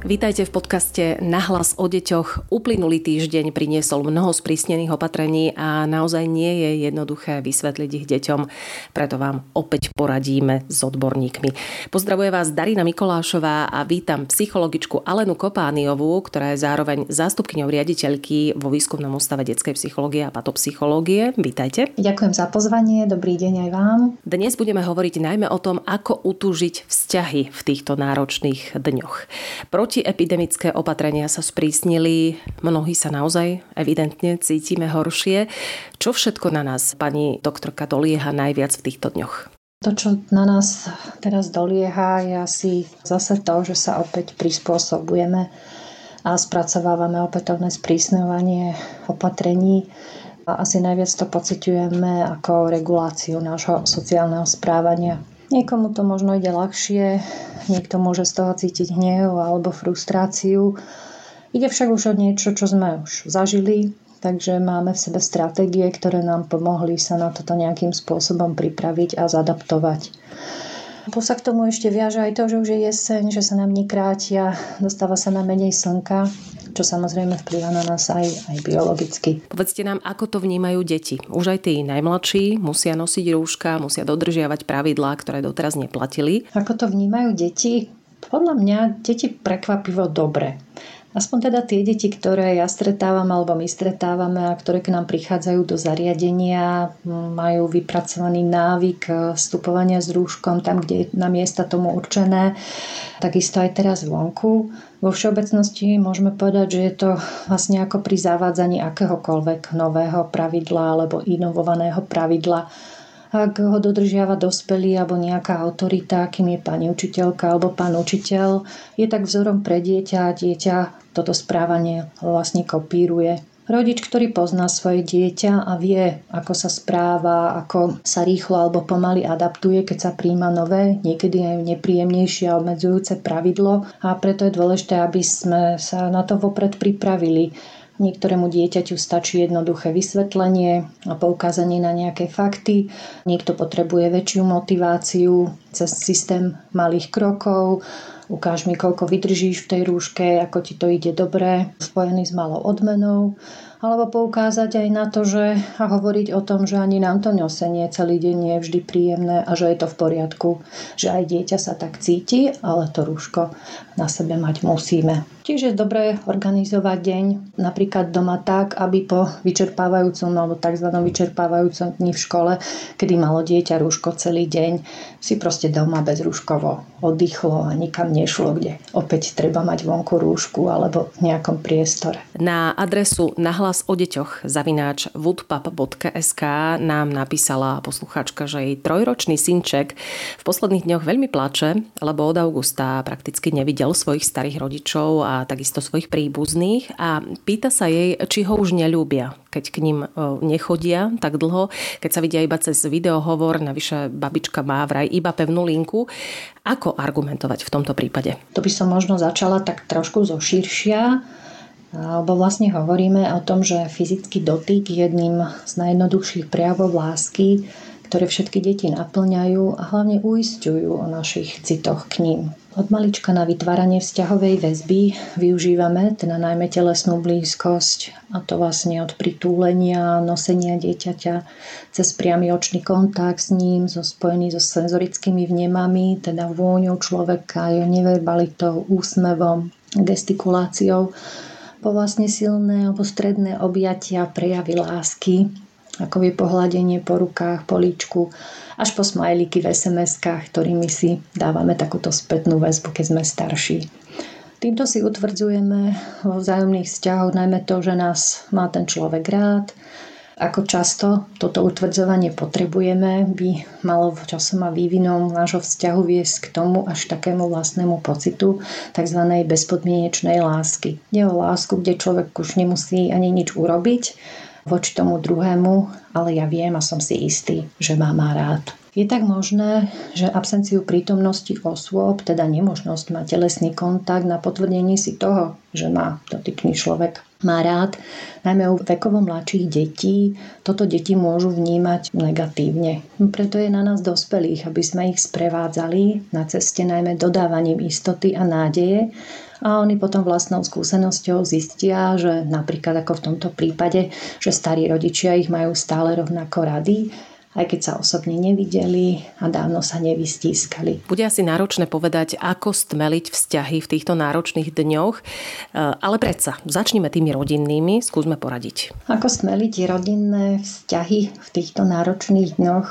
Vítajte v podcaste Nahlas o deťoch. Uplynulý týždeň priniesol mnoho sprísnených opatrení a naozaj nie je jednoduché vysvetliť ich deťom, preto vám opäť poradíme s odborníkmi. Pozdravuje vás Darina Mikolášová a vítam psychologičku Alenu Kopániovú, ktorá je zároveň zástupkyňou riaditeľky vo Výskumnom ústave detskej psychológie a patopsychológie. Vítajte. Ďakujem za pozvanie, dobrý deň aj vám. Dnes budeme hovoriť najmä o tom, ako utúžiť vzťahy v týchto náročných dňoch. Proti protiepidemické opatrenia sa sprísnili, mnohí sa naozaj evidentne cítime horšie. Čo všetko na nás, pani doktorka, dolieha najviac v týchto dňoch? To, čo na nás teraz dolieha, je asi zase to, že sa opäť prispôsobujeme a spracovávame opätovné sprísňovanie opatrení. A asi najviac to pociťujeme ako reguláciu nášho sociálneho správania. Niekomu to možno ide ľahšie, niekto môže z toho cítiť hnev alebo frustráciu. Ide však už o niečo, čo sme už zažili, takže máme v sebe stratégie, ktoré nám pomohli sa na toto nejakým spôsobom pripraviť a zadaptovať. Po sa k tomu ešte viaže aj to, že už je jeseň, že sa nám nekrátia, dostáva sa nám menej slnka, čo samozrejme vplyvá na nás aj, aj biologicky. Povedzte nám, ako to vnímajú deti. Už aj tí najmladší musia nosiť rúška, musia dodržiavať pravidlá, ktoré doteraz neplatili. Ako to vnímajú deti? Podľa mňa deti prekvapivo dobre. Aspoň teda tie deti, ktoré ja stretávam alebo my stretávame a ktoré k nám prichádzajú do zariadenia, majú vypracovaný návyk eh, vstupovania s rúškom tam, kde je na miesta tomu určené. Takisto aj teraz vonku. Vo všeobecnosti môžeme povedať, že je to vlastne ako pri zavádzaní akéhokoľvek nového pravidla alebo inovovaného pravidla ak ho dodržiava dospelý alebo nejaká autorita, akým je pani učiteľka alebo pán učiteľ, je tak vzorom pre dieťa a dieťa toto správanie vlastne kopíruje. Rodič, ktorý pozná svoje dieťa a vie, ako sa správa, ako sa rýchlo alebo pomaly adaptuje, keď sa príjma nové, niekedy aj nepríjemnejšie a obmedzujúce pravidlo a preto je dôležité, aby sme sa na to vopred pripravili Niektorému dieťaťu stačí jednoduché vysvetlenie a poukázanie na nejaké fakty. Niekto potrebuje väčšiu motiváciu cez systém malých krokov. Ukáž mi, koľko vydržíš v tej rúške, ako ti to ide dobre, spojený s malou odmenou alebo poukázať aj na to, že a hovoriť o tom, že ani nám to nosenie celý deň nie je vždy príjemné a že je to v poriadku, že aj dieťa sa tak cíti, ale to rúško na sebe mať musíme. Čiže je dobré organizovať deň napríklad doma tak, aby po vyčerpávajúcom alebo tzv. vyčerpávajúcom dni v škole, kedy malo dieťa rúško celý deň, si proste doma bez rúškovo oddychlo a nikam nešlo, kde opäť treba mať vonku rúšku alebo v nejakom priestore. Na adresu nahlas o deťoch zavináč woodpap.sk nám napísala posluchačka, že jej trojročný synček v posledných dňoch veľmi plače, lebo od augusta prakticky nevidel svojich starých rodičov a takisto svojich príbuzných a pýta sa jej, či ho už neľúbia, keď k ním e, nechodia tak dlho, keď sa vidia iba cez videohovor, navyše babička má vraj iba pevnú linku. Ako argumentovať v tomto prípade? To by som možno začala tak trošku zo širšia, lebo vlastne hovoríme o tom, že fyzický dotyk je jedným z najjednoduchších prejavov lásky, ktoré všetky deti naplňajú a hlavne uisťujú o našich citoch k ním. Od malička na vytváranie vzťahovej väzby využívame teda najmä telesnú blízkosť a to vlastne od pritúlenia, nosenia dieťaťa cez priamy očný kontakt s ním, so spojený so senzorickými vnemami, teda vôňou človeka, jeho neverbalitou, úsmevom, gestikuláciou, po vlastne silné alebo stredné objatia, prejavy lásky, ako je pohľadenie po rukách, po líčku, až po smajlíky v SMS-kách, ktorými si dávame takúto spätnú väzbu, keď sme starší. Týmto si utvrdzujeme vo vzájomných vzťahoch najmä to, že nás má ten človek rád, ako často toto utvrdzovanie potrebujeme, by malo časom a vývinom nášho vzťahu viesť k tomu až takému vlastnému pocitu tzv. bezpodmienečnej lásky. Je o lásku, kde človek už nemusí ani nič urobiť, voči tomu druhému, ale ja viem a som si istý, že má má rád. Je tak možné, že absenciu prítomnosti osôb, teda nemožnosť mať telesný kontakt na potvrdenie si toho, že má dotyčný človek má rád. Najmä u vekovo mladších detí toto deti môžu vnímať negatívne. Preto je na nás dospelých, aby sme ich sprevádzali na ceste najmä dodávaním istoty a nádeje a oni potom vlastnou skúsenosťou zistia, že napríklad ako v tomto prípade, že starí rodičia ich majú stále rovnako rady aj keď sa osobne nevideli a dávno sa nevystískali. Bude asi náročné povedať, ako stmeliť vzťahy v týchto náročných dňoch, e, ale predsa, začneme tými rodinnými, skúsme poradiť. Ako stmeliť rodinné vzťahy v týchto náročných dňoch?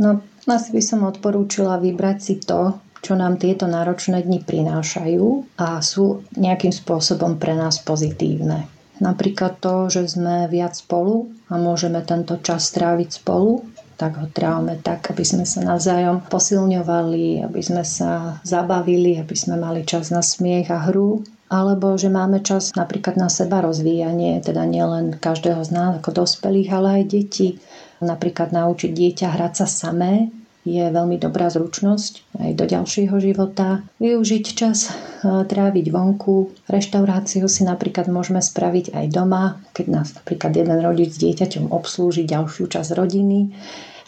No, asi by som odporúčila vybrať si to, čo nám tieto náročné dni prinášajú a sú nejakým spôsobom pre nás pozitívne. Napríklad to, že sme viac spolu a môžeme tento čas stráviť spolu, tak ho trávame tak, aby sme sa navzájom posilňovali, aby sme sa zabavili, aby sme mali čas na smiech a hru, alebo že máme čas napríklad na seba rozvíjanie, teda nielen každého z nás ako dospelých, ale aj deti. Napríklad naučiť dieťa hrať sa samé, je veľmi dobrá zručnosť aj do ďalšieho života. Využiť čas, e, tráviť vonku. Reštauráciu si napríklad môžeme spraviť aj doma, keď nás napríklad jeden rodič s dieťaťom obslúži ďalšiu časť rodiny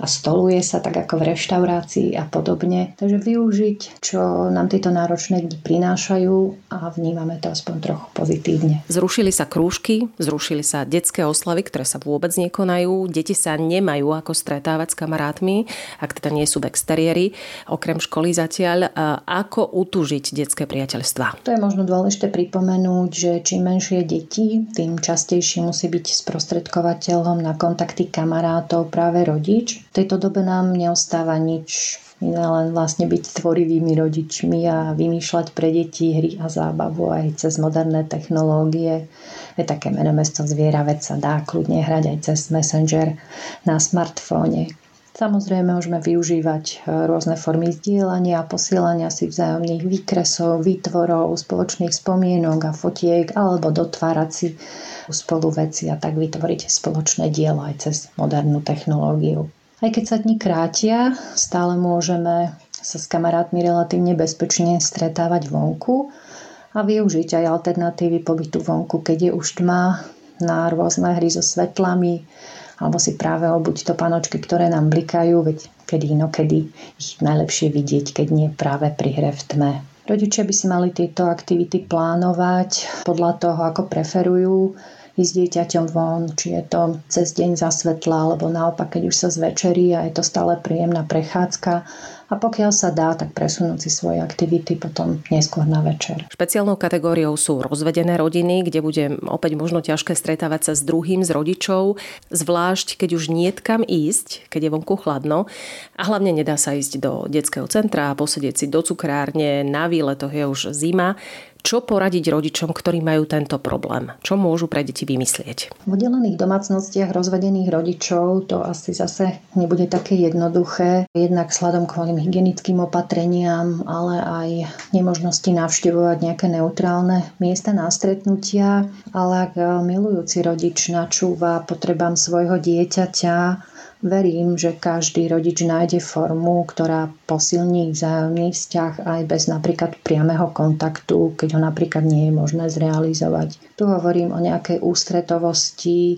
a stoluje sa tak ako v reštaurácii a podobne. Takže využiť, čo nám tieto náročné dni prinášajú a vnímame to aspoň trochu pozitívne. Zrušili sa krúžky, zrušili sa detské oslavy, ktoré sa vôbec nekonajú. Deti sa nemajú ako stretávať s kamarátmi, ak teda nie sú v exteriéri, okrem školy zatiaľ. Ako utúžiť detské priateľstva? To je možno dôležité pripomenúť, že čím menšie deti, tým častejšie musí byť sprostredkovateľom na kontakty kamarátov práve rodič. V tejto dobe nám neostáva nič iné len vlastne byť tvorivými rodičmi a vymýšľať pre deti hry a zábavu aj cez moderné technológie. Je také meno mesto zviera, veď sa dá kľudne hrať aj cez Messenger na smartfóne. Samozrejme môžeme využívať e, rôzne formy zdieľania posielania si vzájomných výkresov, výtvorov, spoločných spomienok a fotiek alebo dotvárať si spolu veci a tak vytvoriť spoločné dielo aj cez modernú technológiu. Aj keď sa dni krátia, stále môžeme sa s kamarátmi relatívne bezpečne stretávať vonku a využiť aj alternatívy pobytu vonku, keď je už tma na rôzne hry so svetlami, alebo si práve obuť to panočky, ktoré nám blikajú, veď kedy inokedy ich najlepšie vidieť, keď nie práve pri hre v tme. Rodičia by si mali tieto aktivity plánovať podľa toho, ako preferujú ísť dieťaťom von, či je to cez deň za svetla, alebo naopak, keď už sa zvečerí a je to stále príjemná prechádzka. A pokiaľ sa dá, tak presunúť si svoje aktivity potom neskôr na večer. Špeciálnou kategóriou sú rozvedené rodiny, kde bude opäť možno ťažké stretávať sa s druhým z rodičov, zvlášť keď už nie kam ísť, keď je vonku chladno a hlavne nedá sa ísť do detského centra a posedieť si do cukrárne, na výletoch je už zima. Čo poradiť rodičom, ktorí majú tento problém? Čo môžu pre deti vymyslieť? V oddelených domácnostiach rozvedených rodičov to asi zase nebude také jednoduché. Jednak sladom kvôli hygienickým opatreniam, ale aj nemožnosti navštevovať nejaké neutrálne miesta na stretnutia. Ale ak milujúci rodič načúva potrebám svojho dieťaťa, Verím, že každý rodič nájde formu, ktorá posilní vzájomný vzťah aj bez napríklad priameho kontaktu, keď ho napríklad nie je možné zrealizovať. Tu hovorím o nejakej ústretovosti,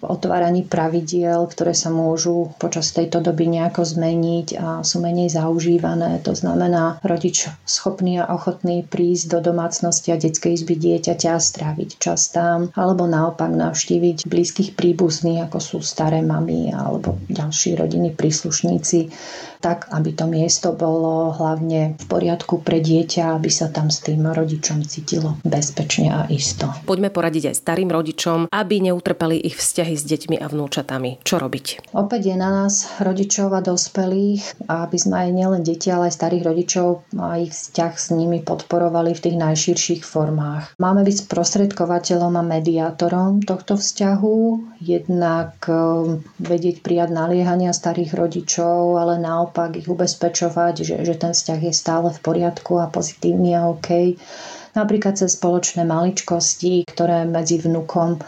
otváraní pravidiel, ktoré sa môžu počas tejto doby nejako zmeniť a sú menej zaužívané. To znamená rodič schopný a ochotný prísť do domácnosti a detskej izby dieťaťa, stráviť čas tam, alebo naopak navštíviť blízkych príbuzných, ako sú staré mamy alebo ďalší rodiny príslušníci, tak aby to miesto bolo hlavne v poriadku pre dieťa, aby sa tam s tým rodičom cítilo bezpečne a isto. Poďme poradiť aj starým rodičom, aby neutrpeli ich vzťahy vzťahy s deťmi a vnúčatami. Čo robiť? Opäť je na nás rodičov a dospelých, aby sme aj nielen deti, ale aj starých rodičov a ich vzťah s nimi podporovali v tých najširších formách. Máme byť sprostredkovateľom a mediátorom tohto vzťahu, jednak um, vedieť prijať naliehania starých rodičov, ale naopak ich ubezpečovať, že, že ten vzťah je stále v poriadku a pozitívny a OK napríklad cez spoločné maličkosti, ktoré medzi vnukom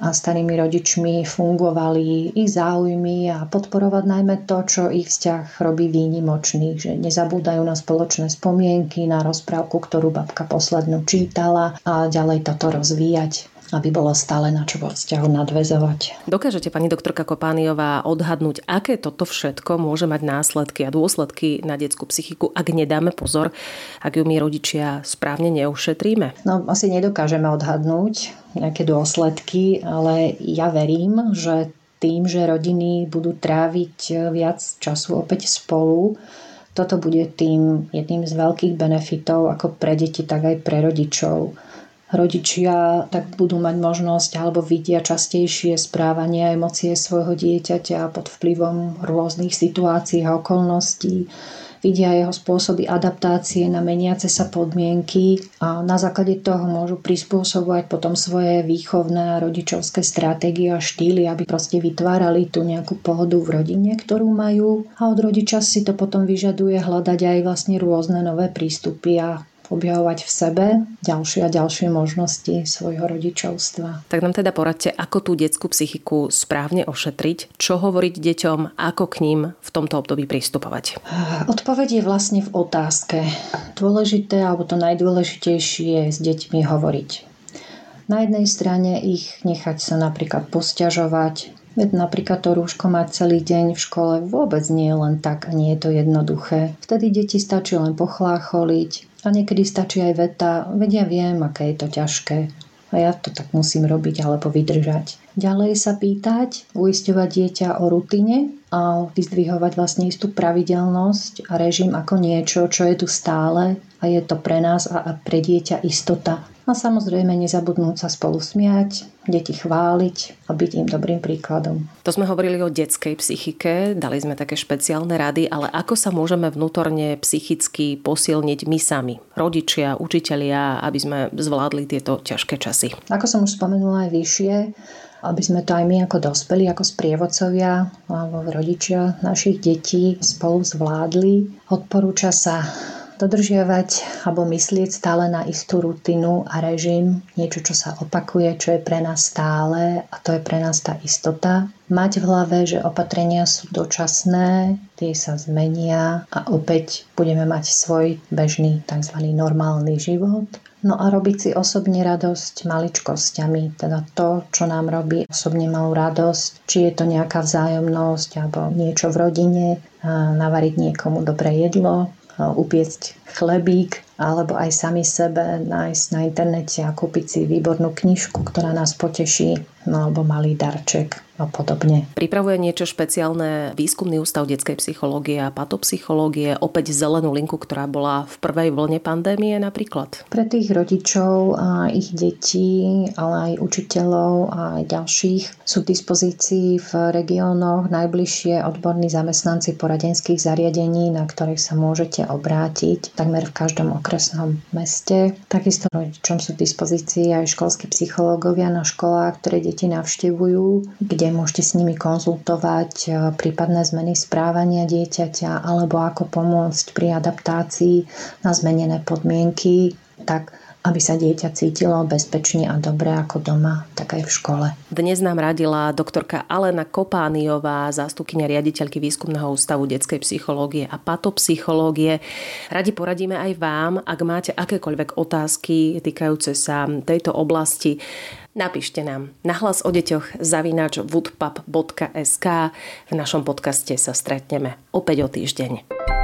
starými rodičmi fungovali ich záujmy a podporovať najmä to, čo ich vzťah robí výnimočný, že nezabúdajú na spoločné spomienky, na rozprávku, ktorú babka poslednú čítala a ďalej toto rozvíjať. Aby bolo stále na čo vo vzťahu nadvezovať. Dokážete, pani doktorka Kopániová, odhadnúť, aké toto všetko môže mať následky a dôsledky na detskú psychiku, ak nedáme pozor, ak ju my rodičia správne neušetríme? No, asi nedokážeme odhadnúť nejaké dôsledky, ale ja verím, že tým, že rodiny budú tráviť viac času opäť spolu, toto bude tým jedným z veľkých benefitov ako pre deti, tak aj pre rodičov. Rodičia tak budú mať možnosť alebo vidia častejšie správanie a emócie svojho dieťaťa pod vplyvom rôznych situácií a okolností. Vidia jeho spôsoby adaptácie na meniace sa podmienky a na základe toho môžu prispôsobovať potom svoje výchovné a rodičovské stratégie a štýly, aby proste vytvárali tú nejakú pohodu v rodine, ktorú majú. A od rodiča si to potom vyžaduje hľadať aj vlastne rôzne nové prístupy a objavovať v sebe ďalšie a ďalšie možnosti svojho rodičovstva. Tak nám teda poradte, ako tú detskú psychiku správne ošetriť, čo hovoriť deťom, ako k ním v tomto období pristupovať. Odpoveď je vlastne v otázke. Dôležité alebo to najdôležitejšie je s deťmi hovoriť. Na jednej strane ich nechať sa napríklad posťažovať, Veď napríklad to rúško mať celý deň v škole vôbec nie je len tak a nie je to jednoduché. Vtedy deti stačí len pochlácholiť, a niekedy stačí aj veta, veď ja viem, aké je to ťažké. A ja to tak musím robiť alebo vydržať. Ďalej sa pýtať, uisťovať dieťa o rutine a vyzdvihovať vlastne istú pravidelnosť a režim ako niečo, čo je tu stále a je to pre nás a pre dieťa istota. A samozrejme nezabudnúť sa spolu smiať, deti chváliť a byť im dobrým príkladom. To sme hovorili o detskej psychike, dali sme také špeciálne rady, ale ako sa môžeme vnútorne psychicky posilniť my sami, rodičia, učitelia, aby sme zvládli tieto ťažké časy? Ako som už spomenula aj vyššie, aby sme to aj my ako dospelí, ako sprievodcovia alebo rodičia našich detí spolu zvládli. Odporúča sa dodržiavať alebo myslieť stále na istú rutinu a režim, niečo, čo sa opakuje, čo je pre nás stále a to je pre nás tá istota. Mať v hlave, že opatrenia sú dočasné, tie sa zmenia a opäť budeme mať svoj bežný tzv. normálny život. No a robiť si osobne radosť maličkosťami, teda to, čo nám robí osobne malú radosť, či je to nejaká vzájomnosť alebo niečo v rodine, navariť niekomu dobré jedlo, upiecť chlebík alebo aj sami sebe nájsť na internete a kúpiť si výbornú knižku, ktorá nás poteší, no alebo malý darček a podobne. Pripravuje niečo špeciálne výskumný ústav detskej psychológie a patopsychológie, opäť zelenú linku, ktorá bola v prvej vlne pandémie napríklad? Pre tých rodičov a ich detí, ale aj učiteľov a aj ďalších sú k dispozícii v regiónoch najbližšie odborní zamestnanci poradenských zariadení, na ktorých sa môžete obrátiť takmer v každom okresnom meste. Takisto rodičom sú k dispozícii aj školskí psychológovia na školách, ktoré deti navštevujú, kde kde môžete s nimi konzultovať e, prípadné zmeny správania dieťaťa alebo ako pomôcť pri adaptácii na zmenené podmienky, tak aby sa dieťa cítilo bezpečne a dobre ako doma, tak aj v škole. Dnes nám radila doktorka Alena Kopániová, zástupkynia riaditeľky Výskumného ústavu detskej psychológie a patopsychológie. Radi poradíme aj vám, ak máte akékoľvek otázky týkajúce sa tejto oblasti. Napíšte nám na hlas o deťoch zavinač woodpub.sk. V našom podcaste sa stretneme opäť o týždeň.